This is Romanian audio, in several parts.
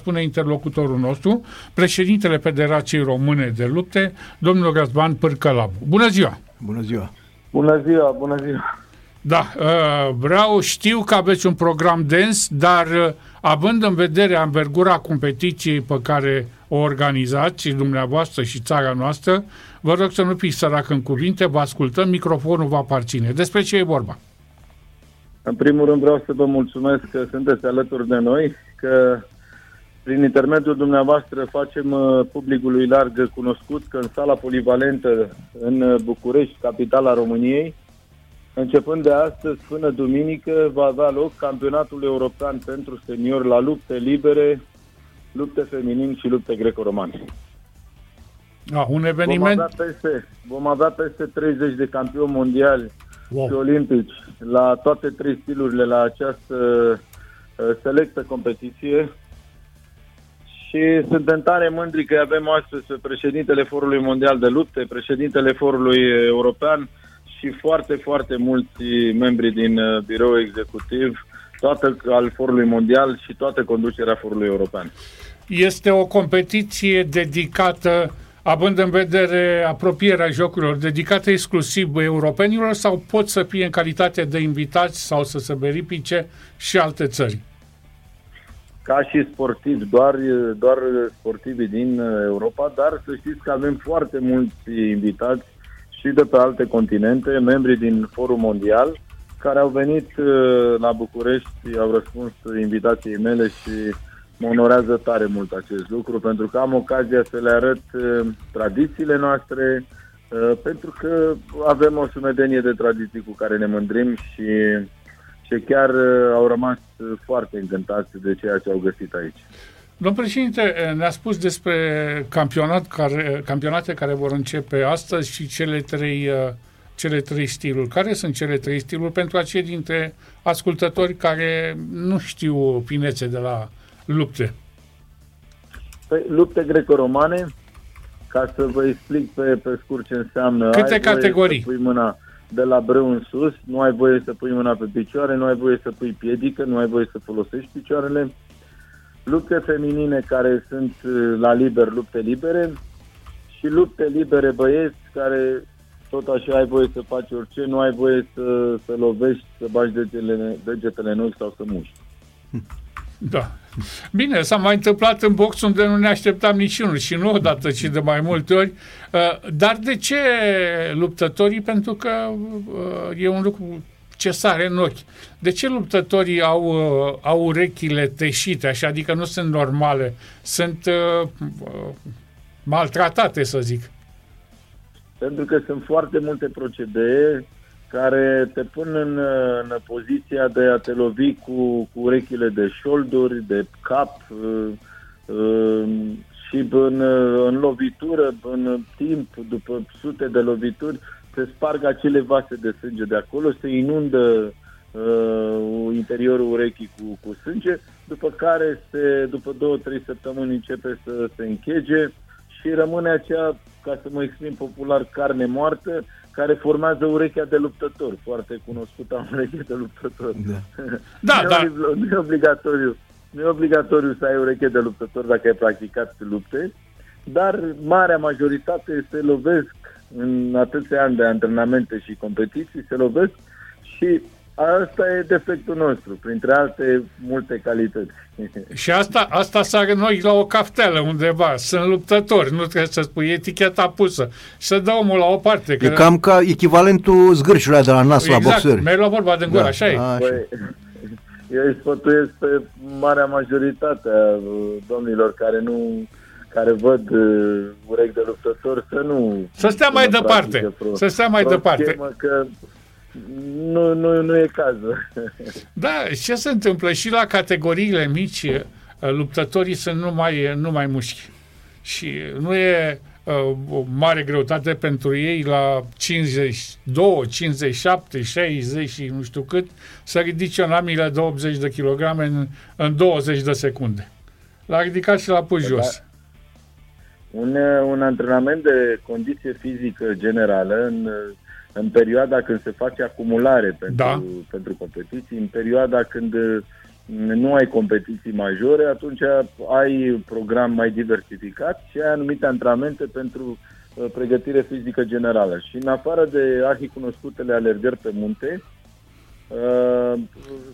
spune interlocutorul nostru, președintele Federației Române de Lupte, domnul Răzvan Pârcălabu. Bună ziua! Bună ziua! Bună ziua, bună ziua! Da, uh, vreau, știu că aveți un program dens, dar uh, având în vedere învergura competiției pe care o organizați și dumneavoastră și țara noastră, vă rog să nu fiți sărac în cuvinte, vă ascultăm, microfonul vă aparține. Despre ce e vorba? În primul rând vreau să vă mulțumesc că sunteți alături de noi, că prin intermediul dumneavoastră facem uh, publicului larg cunoscut că în sala polivalentă în uh, București, capitala României, începând de astăzi până duminică, va avea loc campionatul european pentru seniori la lupte libere, lupte feminin și lupte greco-romane. Ah, un eveniment... Vom avea, peste, vom avea peste 30 de campioni mondiali wow. și olimpici la toate trei stilurile la această uh, selectă competiție și suntem tare mândri că avem astăzi președintele Forului Mondial de Lupte, președintele Forului European și foarte, foarte mulți membri din uh, birou executiv, toată al Forului Mondial și toată conducerea Forului European. Este o competiție dedicată având în vedere apropierea jocurilor, dedicată exclusiv europenilor sau pot să fie în calitate de invitați sau să se verifice și alte țări? Ca și sportivi, doar, doar sportivii din Europa, dar să știți că avem foarte mulți invitați și de pe alte continente, membri din Forum Mondial, care au venit uh, la București, au răspuns invitației mele și mă onorează tare mult acest lucru, pentru că am ocazia să le arăt uh, tradițiile noastre, uh, pentru că avem o sumedenie de tradiții cu care ne mândrim și și chiar uh, au rămas uh, foarte încântați de ceea ce au găsit aici. Domnul președinte, uh, ne-a spus despre campionat care, campionate care vor începe astăzi și cele trei, cele trei stiluri. Care sunt cele trei stiluri pentru acei dintre ascultători care nu știu finețe de la lupte? Păi, lupte greco-romane, ca să vă explic pe, pe scurt ce înseamnă. Câte ai categorii? Pui mâna, de la brâu în sus, nu ai voie să pui mâna pe picioare, nu ai voie să pui piedică, nu ai voie să folosești picioarele. Lupte feminine care sunt uh, la liber, lupte libere și lupte libere băieți care tot așa ai voie să faci orice, nu ai voie să, să lovești, să bagi degetele, degetele în ochi sau să muști. Da. Bine, s-a mai întâmplat în box unde nu ne așteptam niciunul și nu odată, ci de mai multe ori. Uh, dar de ce luptătorii? Pentru că uh, e un lucru ce sare în ochi. De ce luptătorii au, uh, au urechile teșite, așa, adică nu sunt normale, sunt uh, maltratate, să zic? Pentru că sunt foarte multe procedee care te pun în, în poziția de a te lovi cu, cu urechile de șolduri, de cap uh, uh, și în, în lovitură, în timp, după sute de lovituri, se sparg acele vase de sânge de acolo, se inundă uh, interiorul urechii cu, cu sânge, după care se, după două, trei săptămâni începe să se închege și rămâne acea, ca să mă exprim popular, carne moartă, care formează urechea de luptător, foarte cunoscută ureche de luptător. Da, da. da. Nu, e obligatoriu. Nu e obligatoriu să ai ureche de luptător dacă ai practicat lupte, dar marea majoritate se lovesc în atâția ani de antrenamente și competiții, se lovesc și Asta e defectul nostru, printre alte multe calități. Și asta, asta sare noi la o caftelă undeva, sunt luptători, nu trebuie să spui eticheta pusă. Să dă omul la o parte. Că... E cam ca echivalentul zgârșului de la nas exact, la boxeri. Exact, la vorba de gură, da. așa e. A, păi, eu îi sfătuiesc pe marea majoritate a domnilor care nu care văd uh, urechi de luptător să nu... Să stea mai departe, să stea mai departe. Că nu, nu, nu e cazul. Da, ce se întâmplă? Și la categoriile mici, uh, luptătorii sunt numai, numai mușchi. Și nu e uh, o mare greutate pentru ei la 52, 57, 60 și nu știu cât să ridice un amile de 80 de kilograme în, în 20 de secunde. L-a ridicat și l-a pus da. jos. Un, un antrenament de condiție fizică generală în în perioada când se face acumulare pentru, da. pentru competiții, în perioada când nu ai competiții majore, atunci ai program mai diversificat și ai anumite antrenamente pentru uh, pregătire fizică generală. Și în afară de arhicunoscutele alergări pe munte, uh,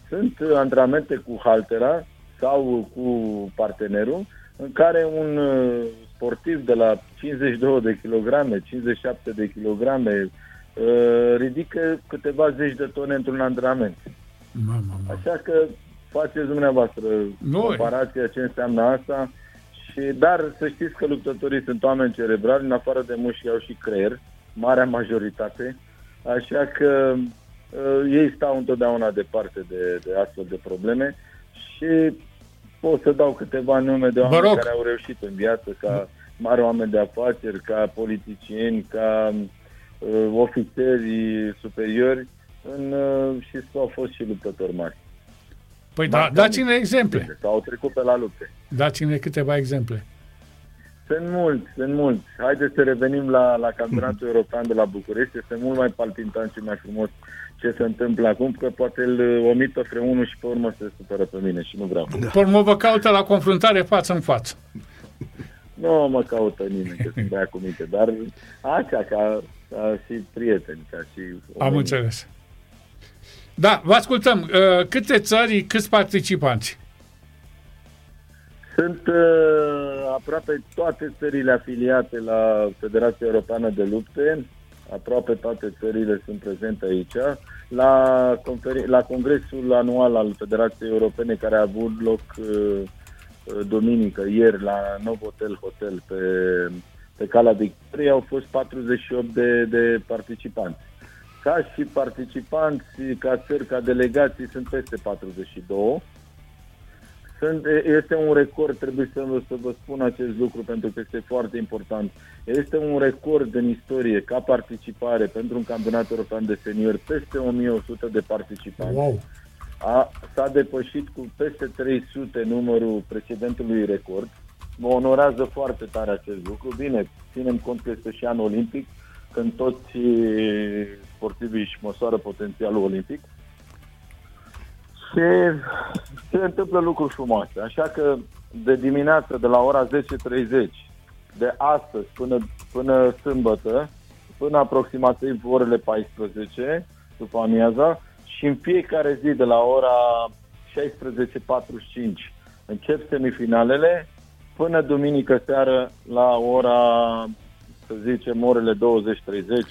sunt antrenamente cu haltera sau cu partenerul, în care un uh, sportiv de la 52 de kilograme, 57 de kilograme, uh, ridică câteva zeci de tone într-un antrenament. Mama, mama. Așa că faceți dumneavoastră Noi. comparația ce înseamnă asta. Și, dar să știți că luptătorii sunt oameni cerebrali, în afară de mușchi au și creier, marea majoritate. Așa că uh, ei stau întotdeauna departe de, de astfel de probleme și pot să dau câteva nume de oameni care au reușit în viață, ca mari oameni de afaceri, ca politicieni, ca uh, ofițeri superiori în, uh, și au fost și luptători mari. Păi da, dați-ne exemple. Sau au trecut pe la lupte. Dați-ne câteva exemple. Sunt mulți, sunt mulți. Haideți să revenim la, la campionatul european de la București. Este mult mai palpitant și mai frumos ce se întâmplă acum, că poate îl omit pe freunul și pe urmă se supără pe mine și nu vreau. Da. Pormă vă caută la confruntare față în față. Nu mă caută nimeni, că sunt băiat cu minte, dar așa, ca, ca și prieteni, ca și... Am înțeles. Da, vă ascultăm. Uh, câte țări, câți participanți? Sunt uh, aproape toate țările afiliate la Federația Europeană de Lupte, aproape toate țările sunt prezente aici. La, conferi- la congresul anual al Federației Europene care a avut loc uh, duminică, ieri, la Novotel Hotel pe, pe Cala Victoriei, au fost 48 de, de participanți ca și participanți, ca țări, ca delegații, sunt peste 42. Sunt, este un record, trebuie să vă, să vă spun acest lucru pentru că este foarte important. Este un record în istorie ca participare pentru un campionat european de seniori, peste 1100 de participanți. Wow. A, s-a depășit cu peste 300 numărul precedentului record. Mă onorează foarte tare acest lucru. Bine, ținem cont că este și anul olimpic, când toți sportivii își măsoară potențialul olimpic. Și se întâmplă lucruri frumoase. Așa că de dimineață, de la ora 10.30, de astăzi până, până sâmbătă, până aproximativ orele 14, după amiaza, și în fiecare zi de la ora 16.45 încep semifinalele până duminică seară la ora să zicem, orele 20-30,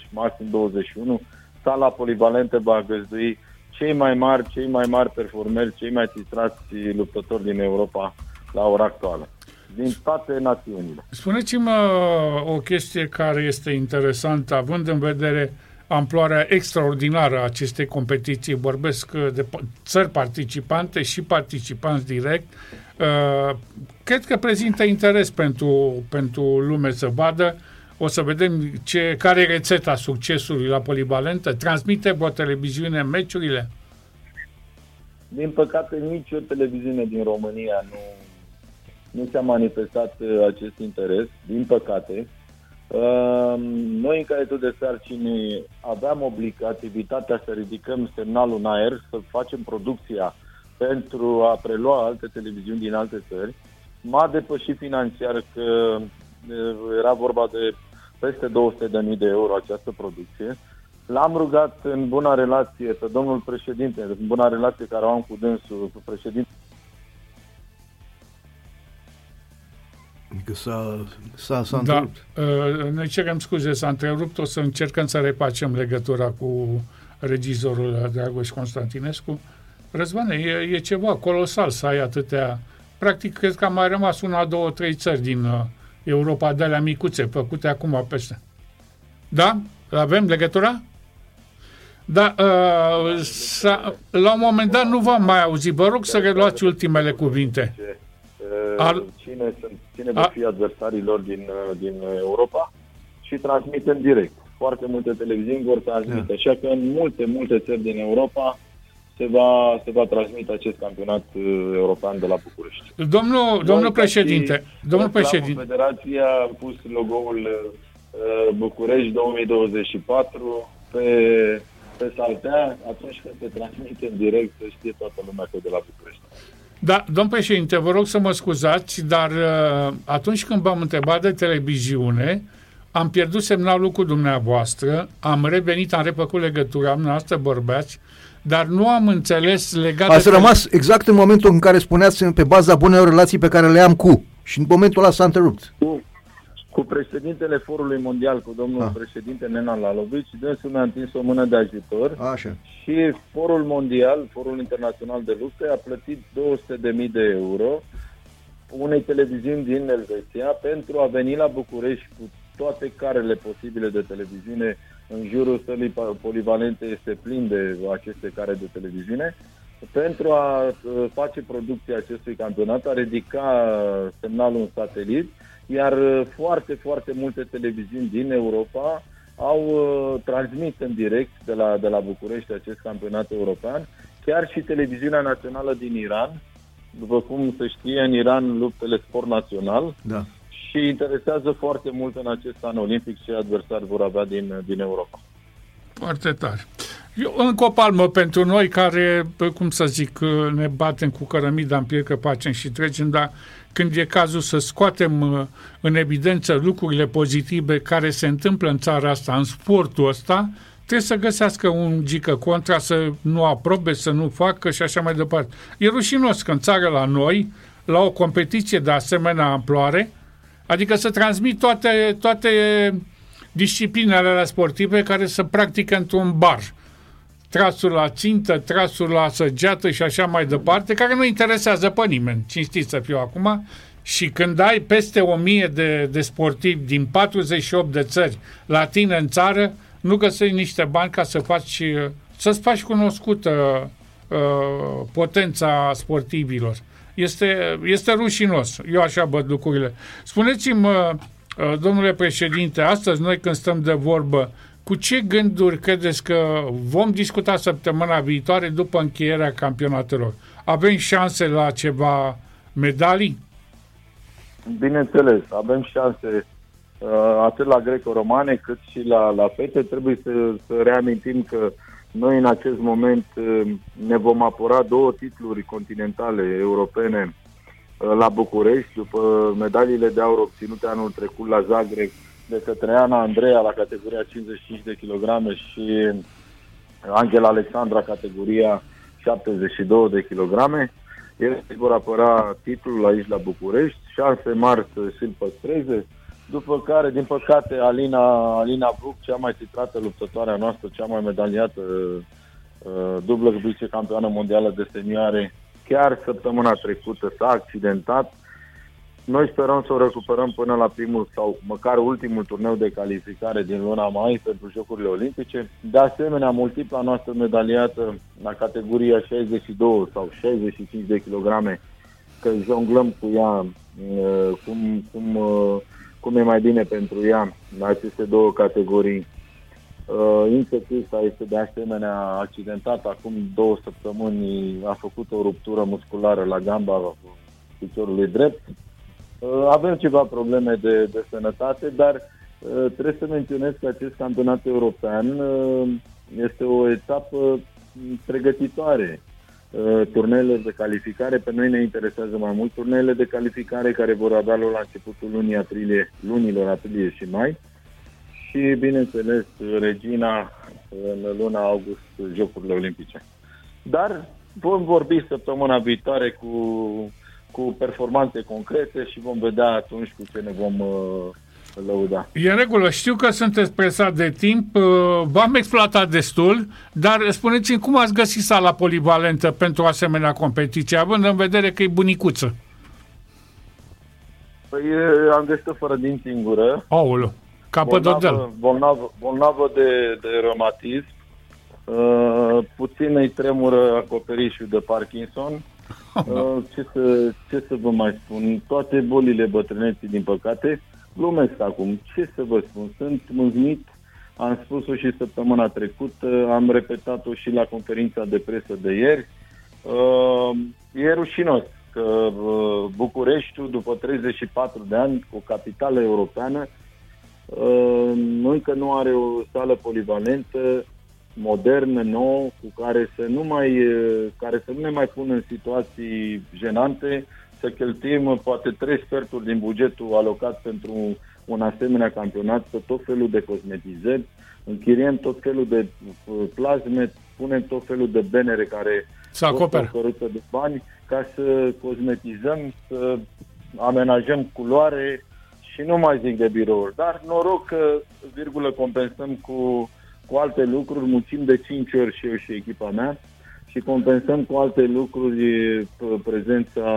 maxim 21, sala polivalentă va găzdui cei mai mari, cei mai mari performeri, cei mai titrați luptători din Europa la ora actuală din toate națiunile. Spuneți-mă o chestie care este interesantă, având în vedere amploarea extraordinară a acestei competiții, vorbesc de țări participante și participanți direct, uh, cred că prezintă interes pentru, pentru lume să vadă o să vedem ce, care e rețeta succesului la polivalentă. Transmite vreo televiziune meciurile? Din păcate, nici o televiziune din România nu, nu s-a manifestat uh, acest interes, din păcate. Uh, noi, în calitate de sarcini, aveam obligativitatea să ridicăm semnalul în aer, să facem producția pentru a prelua alte televiziuni din alte țări. M-a depășit financiar că era vorba de peste 200.000 de euro această producție. L-am rugat în bună relație pe domnul președinte, în bună relație care o am cu dânsul, cu președinte. Că s-a, s-a, s-a da, uh, ne cerem scuze, s-a întrerupt, o să încercăm să repacem legătura cu regizorul Dragoș Constantinescu. Răzvane, e, e ceva colosal să ai atâtea... Practic, cred că a mai rămas una, două, trei țări din uh, Europa de alea micuțe, făcute acum peste. Da? Avem legătura? Da, uh, la un moment dat nu v-am mai auzit. Vă rog să reluați ultimele cuvinte. Al... Cine, sunt, cine vor fi adversarii lor din, uh, din Europa și transmitem direct. Foarte multe televiziuni vor transmite. Da. Așa că în multe, multe țări din Europa se va, se va transmite acest campionat uh, european de la București. Domnul, domnul președinte, domnul președinte. Federația a pus logo-ul uh, București 2024 pe pe saltea, atunci când se transmite în direct, să știe toată lumea că de la București. Da, domn președinte, vă rog să mă scuzați, dar uh, atunci când v-am întrebat de televiziune, am pierdut semnalul cu dumneavoastră, am revenit, am repăcut legătura, am noastră vorbeați, dar nu am înțeles legat Ați de... rămas exact în momentul în care spuneați pe baza bunelor relații pe care le am cu. Și în momentul ăla s-a întrerupt. Cu, cu președintele Forului Mondial, cu domnul ah. președinte Nena Lalovici, dânsul mi-a întins o mână de ajutor Așa. și Forul Mondial, Forul Internațional de Lupte, a plătit 200.000 de euro unei televiziuni din Elveția pentru a veni la București cu toate carele posibile de televiziune. În jurul sălii polivalente este plin de aceste care de televiziune pentru a uh, face producția acestui campionat, a ridica semnalul în satelit, iar uh, foarte, foarte multe televiziuni din Europa au uh, transmis în direct de la, de la București acest campionat european, chiar și televiziunea națională din Iran, după cum se știe, în Iran luptele sport național da. și interesează foarte mult în acest an olimpic ce adversari vor avea din, din Europa. Foarte tare. Eu, încă o palmă pentru noi care, cum să zic, ne batem cu cărămida în piecă, pacem și trecem, dar când e cazul să scoatem uh, în evidență lucrurile pozitive care se întâmplă în țara asta, în sportul ăsta, trebuie să găsească un gică contra, să nu aprobe, să nu facă și așa mai departe. E rușinos că în țară la noi, la o competiție de asemenea amploare, adică să transmit toate, toate disciplinele sportive care se practică într-un bar trasul la țintă, trasul la săgeată și așa mai departe, care nu interesează pe nimeni, cinstit să fiu acum, și când ai peste 1000 de, de sportivi din 48 de țări la tine în țară, nu găsești niște bani ca să faci, să-ți faci cunoscută uh, potența sportivilor. Este, este rușinos. Eu așa văd lucrurile. Spuneți-mi, uh, domnule președinte, astăzi noi când stăm de vorbă, cu ce gânduri credeți că vom discuta săptămâna viitoare după încheierea campionatelor? Avem șanse la ceva medalii? Bineînțeles, avem șanse uh, atât la greco-romane cât și la, la fete. Trebuie să, să reamintim că noi în acest moment uh, ne vom apura două titluri continentale europene uh, la București, după medaliile de aur obținute anul trecut la Zagreb de către Ana Andreea la categoria 55 de kilograme și Angela Alexandra categoria 72 de kilograme. Ele vor apăra titlul aici la București, șanse mari să-l păstreze, după care, din păcate, Alina, Alina Bruc, cea mai titrată luptătoare noastră, cea mai medaliată uh, dublă vicecampioană mondială de senioare, chiar săptămâna trecută s-a accidentat noi sperăm să o recuperăm până la primul sau măcar ultimul turneu de calificare din luna mai pentru Jocurile Olimpice. De asemenea, multipla noastră medaliată la categoria 62 sau 65 de kilograme, că jonglăm cu ea uh, cum, cum, uh, cum e mai bine pentru ea la aceste două categorii. Uh, Insectista este de asemenea accidentat acum două săptămâni, a făcut o ruptură musculară la gamba piciorului drept Uh, avem ceva probleme de, de sănătate, dar uh, trebuie să menționez că acest campionat european uh, este o etapă pregătitoare. Turneele de calificare, pe noi ne interesează mai mult turneele de calificare care vor avea loc la începutul lunii aprilie, lunilor aprilie și mai și, bineînțeles, Regina în luna august Jocurile Olimpice. Dar vom vorbi săptămâna viitoare cu cu performanțe concrete și vom vedea atunci cu ce ne vom uh, lăuda. E în regulă. Știu că sunteți presat de timp, uh, v-am exploatat destul, dar spuneți-mi cum ați găsit sala polivalentă pentru asemenea competiție, având în vedere că e bunicuță? Păi am găsit fără din singură. Aoleu, capă bolnavă, bolnavă, bolnavă de, de reumatism, uh, puțin îi tremură acoperișul de Parkinson, Uh, ce, să, ce să vă mai spun? Toate bolile bătrâneții, din păcate, glumesc acum. Ce să vă spun? Sunt mâhnit, am spus-o și săptămâna trecută, am repetat-o și la conferința de presă de ieri. Uh, e rușinos că uh, Bucureștiul, după 34 de ani, o capitală europeană, uh, încă nu are o sală polivalentă modernă, nouă, cu care să nu mai, care să nu ne mai pună în situații jenante, să cheltuim poate trei sferturi din bugetul alocat pentru un asemenea campionat pe tot felul de cosmetizări, închiriem tot felul de plasme, punem tot felul de benere care să acoperă de bani ca să cosmetizăm, să amenajăm culoare și nu mai zic de birouri. Dar noroc că, virgulă, compensăm cu, cu alte lucruri, muncim de 5 ori și eu și echipa mea și compensăm cu alte lucruri prezența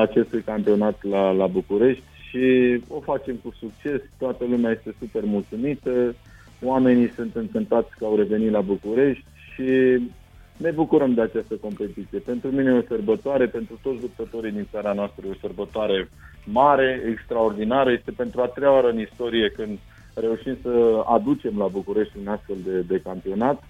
acestui campionat la, la București și o facem cu succes, toată lumea este super mulțumită, oamenii sunt încântați că au revenit la București și ne bucurăm de această competiție. Pentru mine e o sărbătoare, pentru toți luptătorii din țara noastră e o sărbătoare mare, extraordinară. Este pentru a treia oară în istorie când reușim să aducem la București un astfel de, de campionat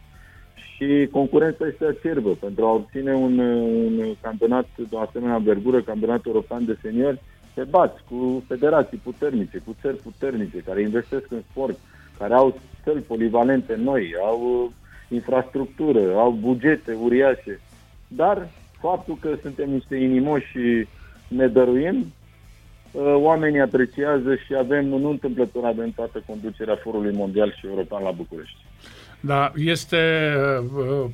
și concurența este acerbă. Pentru a obține un, un campionat de o asemenea vergură, campionat european de seniori, te bați cu federații puternice, cu țări puternice care investesc în sport, care au țări polivalente noi, au infrastructură, au bugete uriașe. Dar faptul că suntem niște inimoși și ne dăruim, uh, oamenii apreciază și avem, nu întâmplător, avem toată conducerea Forului Mondial și European la București. Da, este uh,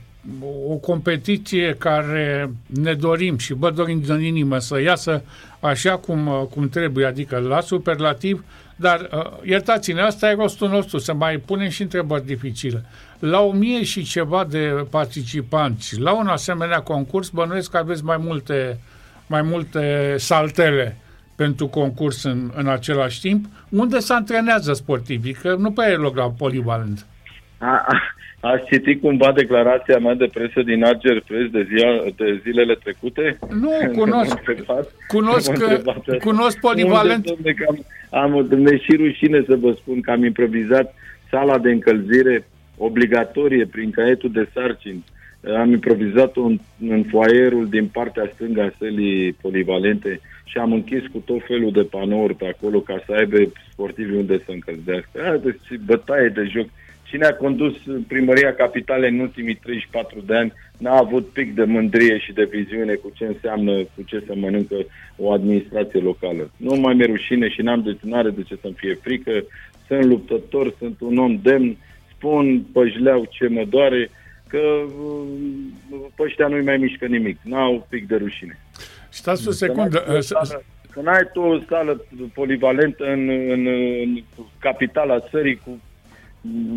o competiție care ne dorim și bă dorim din inimă să iasă așa cum, uh, cum trebuie, adică la superlativ, dar uh, iertați-ne, asta e rostul nostru, să mai punem și întrebări dificile. La o mie și ceva de participanți, la un asemenea concurs, bănuiesc că aveți mai multe, mai multe saltele pentru concurs în, în același timp. Unde se antrenează sportivii? Că nu prea e loc la polivalent. A, a, Ați citit cumva declarația mea de presă din Arger Press de, zia, de zilele trecute? Nu, cunosc. cunosc, cunosc polivalent. Unde, am, am, am și rușine să vă spun că am improvizat sala de încălzire obligatorie prin caietul de sarcini. Am improvizat-o în, în foaierul din partea stângă a sălii polivalente și am închis cu tot felul de panouri pe acolo ca să aibă sportivi unde să încălzească. Deci bătaie de joc Cine a condus primăria capitalei în ultimii 34 de ani n-a avut pic de mândrie și de viziune cu ce înseamnă, cu ce se mănâncă o administrație locală. Nu mai mi-e rușine și n-am de, n-are de ce să-mi fie frică. Sunt luptător, sunt un om demn, spun păjleau ce mă doare, că uh, pe ăștia nu-i mai mișcă nimic. N-au pic de rușine. Stați o secundă. Când ai tu o sală polivalentă în, în, în capitala țării cu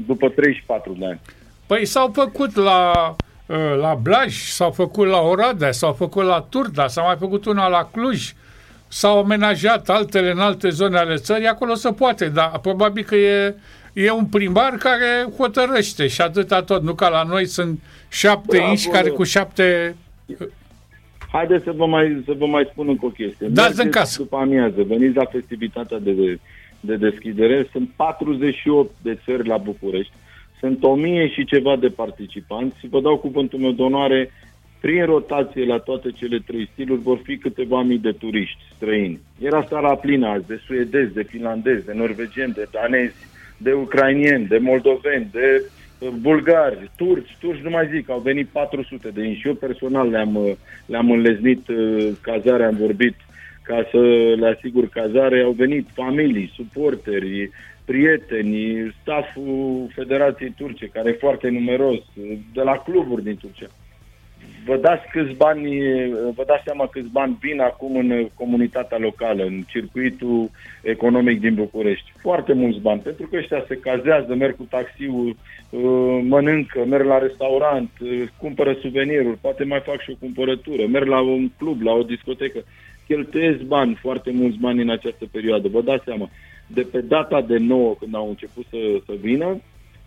după 34 de ani. Păi s-au făcut la, ă, la Blaj, s-au făcut la Oradea, s-au făcut la Turda, s-a mai făcut una la Cluj, s-au amenajat altele în alte zone ale țării, acolo se poate, dar probabil că e, e un primar care hotărăște și atâta tot, nu ca la noi sunt șapte Bravo. inși care cu șapte... Haideți să vă mai, să vă mai spun încă o chestie. Dați în casă. După amiază, veniți la festivitatea de, de de deschidere. Sunt 48 de țări la București. Sunt 1000 și ceva de participanți și vă dau cuvântul meu de onoare, prin rotație la toate cele trei stiluri vor fi câteva mii de turiști străini. Era seara plină azi de suedezi, de finlandezi, de norvegieni, de danezi, de ucrainieni, de moldoveni, de uh, bulgari, turci, turci nu mai zic, au venit 400 de inși. Eu personal le-am, uh, le-am înleznit uh, cazarea, am vorbit ca să le asigur cazare, au venit familii, suporteri, prieteni, staful Federației Turce, care e foarte numeros, de la cluburi din Turcia. Vă dați câți bani, vă dați seama câți bani vin acum în comunitatea locală, în circuitul economic din București. Foarte mulți bani, pentru că ăștia se cazează, merg cu taxiul, uh, mănâncă, merg la restaurant, uh, cumpără suveniruri, poate mai fac și o cumpărătură, merg la un club, la o discotecă cheltuiesc bani, foarte mulți bani în această perioadă. Vă dați seama, de pe data de 9, când au început să, să vină,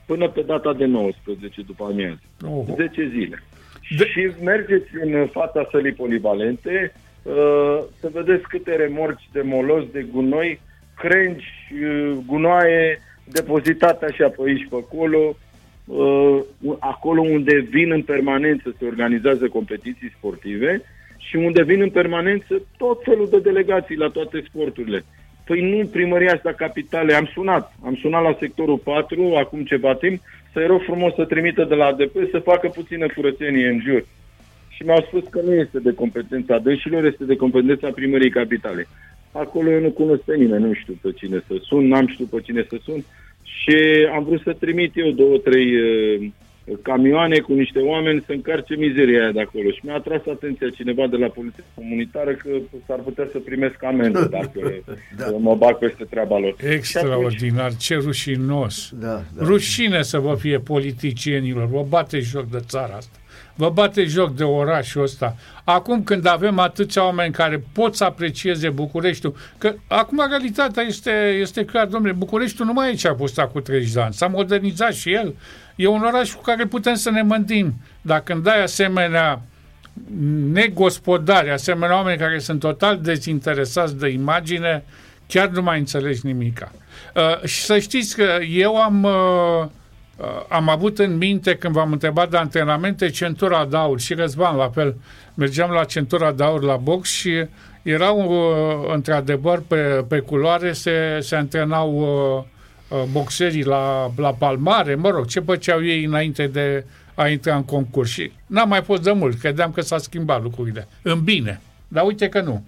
până pe data de 19 după amiază. Uh-huh. 10 zile. De... Și mergeți în fața sălii polivalente uh, să vedeți câte remorci de molos, de gunoi, crengi, uh, gunoaie depozitate așa pe aici pe acolo, uh, acolo unde vin în permanență, se organizează competiții sportive și unde vin în permanență tot felul de delegații la toate sporturile. Păi nu primăria asta capitale, am sunat, am sunat la sectorul 4 acum ceva timp să-i rog frumos să trimită de la ADP să facă puțină curățenie în jur. Și mi-au spus că nu este de competența dânșilor, este de competența primării capitale. Acolo eu nu cunosc pe nimeni, nu știu pe cine să sun, n-am știut pe cine să sun și am vrut să trimit eu două, trei uh, camioane cu niște oameni să încarce mizeria aia de acolo. Și mi-a atras atenția cineva de la poliția comunitară că s-ar putea să primesc amendă dacă da. mă bag peste treaba lor. Extraordinar, ce rușinos. Da, da. Rușine să vă fie politicienilor, vă bate joc de țara asta. Vă bate joc de orașul ăsta. Acum când avem atâția oameni care pot să aprecieze Bucureștiul, că acum realitatea este, este clar, domnule, Bucureștiul nu mai e ce a fost cu 30 de ani. S-a modernizat și el. E un oraș cu care putem să ne mândim. Dacă când dai asemenea negospodari, asemenea oameni care sunt total dezinteresați de imagine, chiar nu mai înțelegi nimica. Uh, și să știți că eu am uh, Uh, am avut în minte când v-am întrebat de antrenamente centura de aur și Răzvan la fel. Mergeam la centura de aur la box și erau uh, într-adevăr pe, pe culoare se, se antrenau uh, boxerii la, la palmare, mă rog, ce făceau ei înainte de a intra în concurs și n-am mai fost de mult, credeam că s-a schimbat lucrurile. În bine, dar uite că nu.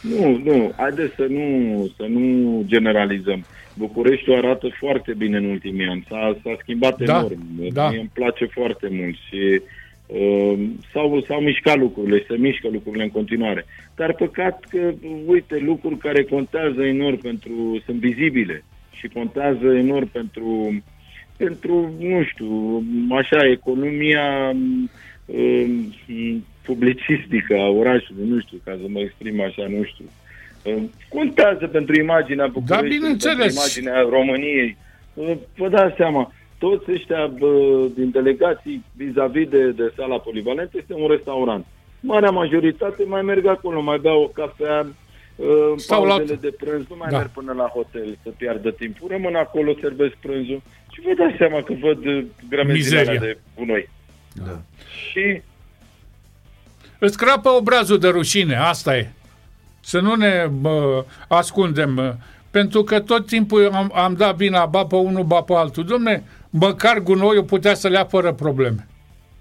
Nu, nu, haideți să nu, să nu generalizăm. Bucureștiul arată foarte bine în ultimii ani. S-a, s-a schimbat da, enorm. Da. Mie îmi place foarte mult și uh, s-au, s-au mișcat lucrurile, se mișcă lucrurile în continuare. Dar păcat că, uite, lucruri care contează enorm pentru, sunt vizibile și contează enorm pentru, pentru nu știu, așa, economia uh, publicistică a orașului, nu știu, ca să mă exprim așa, nu știu. Uh, contează pentru imaginea București, da, pentru imaginea României. Vă dați seama, toți ăștia bă, din delegații vis-a-vis de, de sala polivalentă este un restaurant. Marea majoritate mai merg acolo, mai beau o cafea, Sau la... de prânz, nu mai da. merg până la hotel să piardă timpul, rămân acolo, servesc prânzul și vă dați seama că văd grămezile de gunoi. Da. Și Îți crapă obrazul de rușine, asta e. Să nu ne bă, ascundem, pentru că tot timpul am, am dat vina ba pe unul, ba pe altul. Domne, măcar gunoiul putea să le ia fără probleme.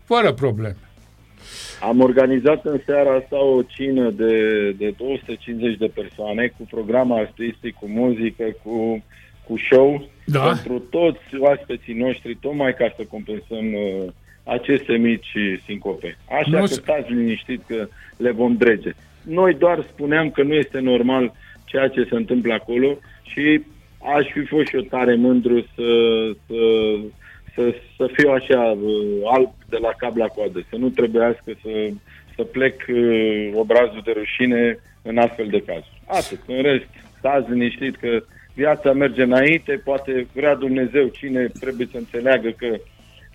Fără probleme. Am organizat în seara asta o cină de, de 250 de persoane cu program artistic, cu muzică, cu, cu show da. pentru toți oaspeții noștri, tocmai ca să compensăm uh, aceste mici sincope. Așa nu că stați liniștit că le vom drege. Noi doar spuneam că nu este normal ceea ce se întâmplă acolo și aș fi fost și eu tare mândru să, să, să, să fiu așa uh, alb de la cap la coadă, să nu trebuiască să, să plec uh, obrazul de rușine în astfel de cazuri. Atât. În rest, stați liniștit că viața merge înainte, poate vrea Dumnezeu cine trebuie să înțeleagă că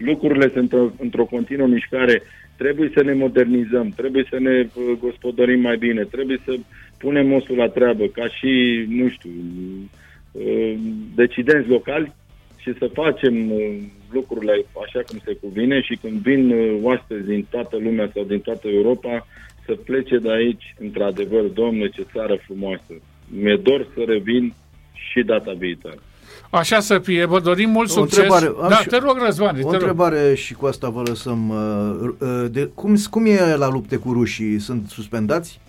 lucrurile sunt într-o, într-o continuă mișcare Trebuie să ne modernizăm, trebuie să ne uh, gospodărim mai bine, trebuie să punem osul la treabă ca și, nu știu, uh, decidenți locali și să facem uh, lucrurile așa cum se cuvine și când vin oaspeți din toată lumea sau din toată Europa să plece de aici, într-adevăr, domnule, ce țară frumoasă. Mi-e dor să revin și data viitoare. Așa să fie, vă dorim mult o succes. Întrebare, da, și, te rog, Răzvan. O întrebare rog. și cu asta vă lăsăm. Uh, uh, de, cum, cum e la lupte cu rușii? Sunt suspendați?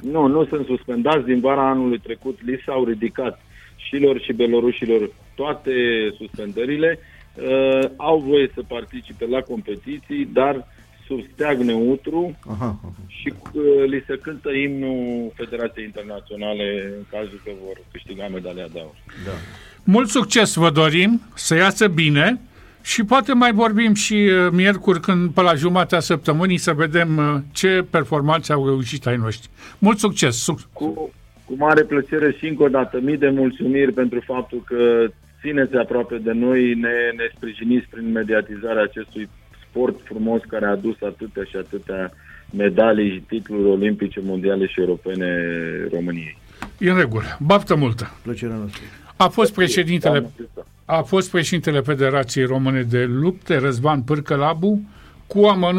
Nu, nu sunt suspendați. Din vara anului trecut li s-au ridicat șilor și belorușilor toate suspendările. Uh, au voie să participe la competiții, dar sub steag neutru aha, aha. și uh, li se cântă imnul Federației Internaționale în cazul că vor câștiga medalia de aur. Da. Mult succes vă dorim, să iasă bine și poate mai vorbim și uh, miercuri când pe la jumatea săptămânii să vedem uh, ce performanțe au reușit ai noștri. Mult succes! Cu, cu mare plăcere și încă o dată mii de mulțumiri pentru faptul că țineți aproape de noi, ne, ne sprijiniți prin mediatizarea acestui sport frumos care a adus atâtea și atâtea medalii și titluri olimpice, mondiale și europene României. E în regulă. Baftă multă. Plăcerea noastră. A fost președintele, a fost președintele Federației Române de Lupte, Răzvan Pârcălabu, cu amănuntul